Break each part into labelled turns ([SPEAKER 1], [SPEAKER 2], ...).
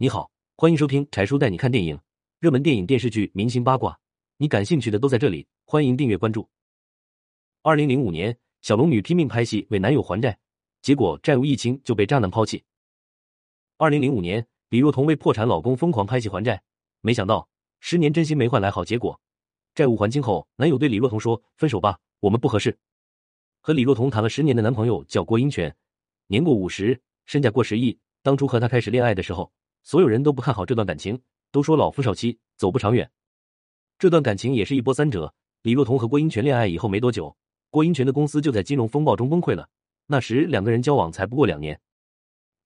[SPEAKER 1] 你好，欢迎收听柴叔带你看电影，热门电影、电视剧、明星八卦，你感兴趣的都在这里，欢迎订阅关注。二零零五年，小龙女拼命拍戏为男友还债，结果债务一清就被渣男抛弃。二零零五年，李若彤为破产老公疯狂拍戏还债，没想到十年真心没换来好结果，债务还清后，男友对李若彤说：“分手吧，我们不合适。”和李若彤谈了十年的男朋友叫郭英权，年过五十，身价过十亿。当初和他开始恋爱的时候，所有人都不看好这段感情，都说老夫少妻，走不长远。这段感情也是一波三折。李若彤和郭英权恋爱以后没多久，郭英权的公司就在金融风暴中崩溃了。那时两个人交往才不过两年，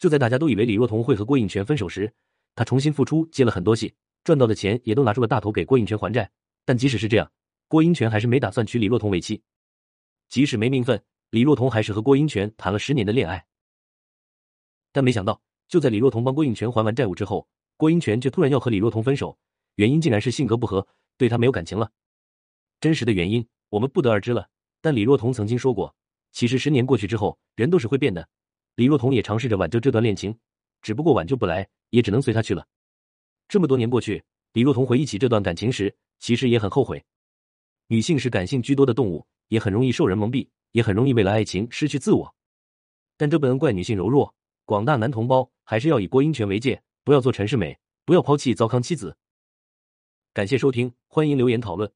[SPEAKER 1] 就在大家都以为李若彤会和郭英权分手时，他重新复出，接了很多戏，赚到的钱也都拿出了大头给郭英权还债。但即使是这样，郭英权还是没打算娶李若彤为妻。即使没名分，李若彤还是和郭英权谈了十年的恋爱。但没想到。就在李若彤帮郭应权还完债务之后，郭英权却突然要和李若彤分手，原因竟然是性格不合，对他没有感情了。真实的原因我们不得而知了。但李若彤曾经说过，其实十年过去之后，人都是会变的。李若彤也尝试着挽救这段恋情，只不过挽救不来，也只能随他去了。这么多年过去，李若彤回忆起这段感情时，其实也很后悔。女性是感性居多的动物，也很容易受人蒙蔽，也很容易为了爱情失去自我。但这不能怪女性柔弱。广大男同胞还是要以郭英权为戒，不要做陈世美，不要抛弃糟糠妻子。感谢收听，欢迎留言讨论。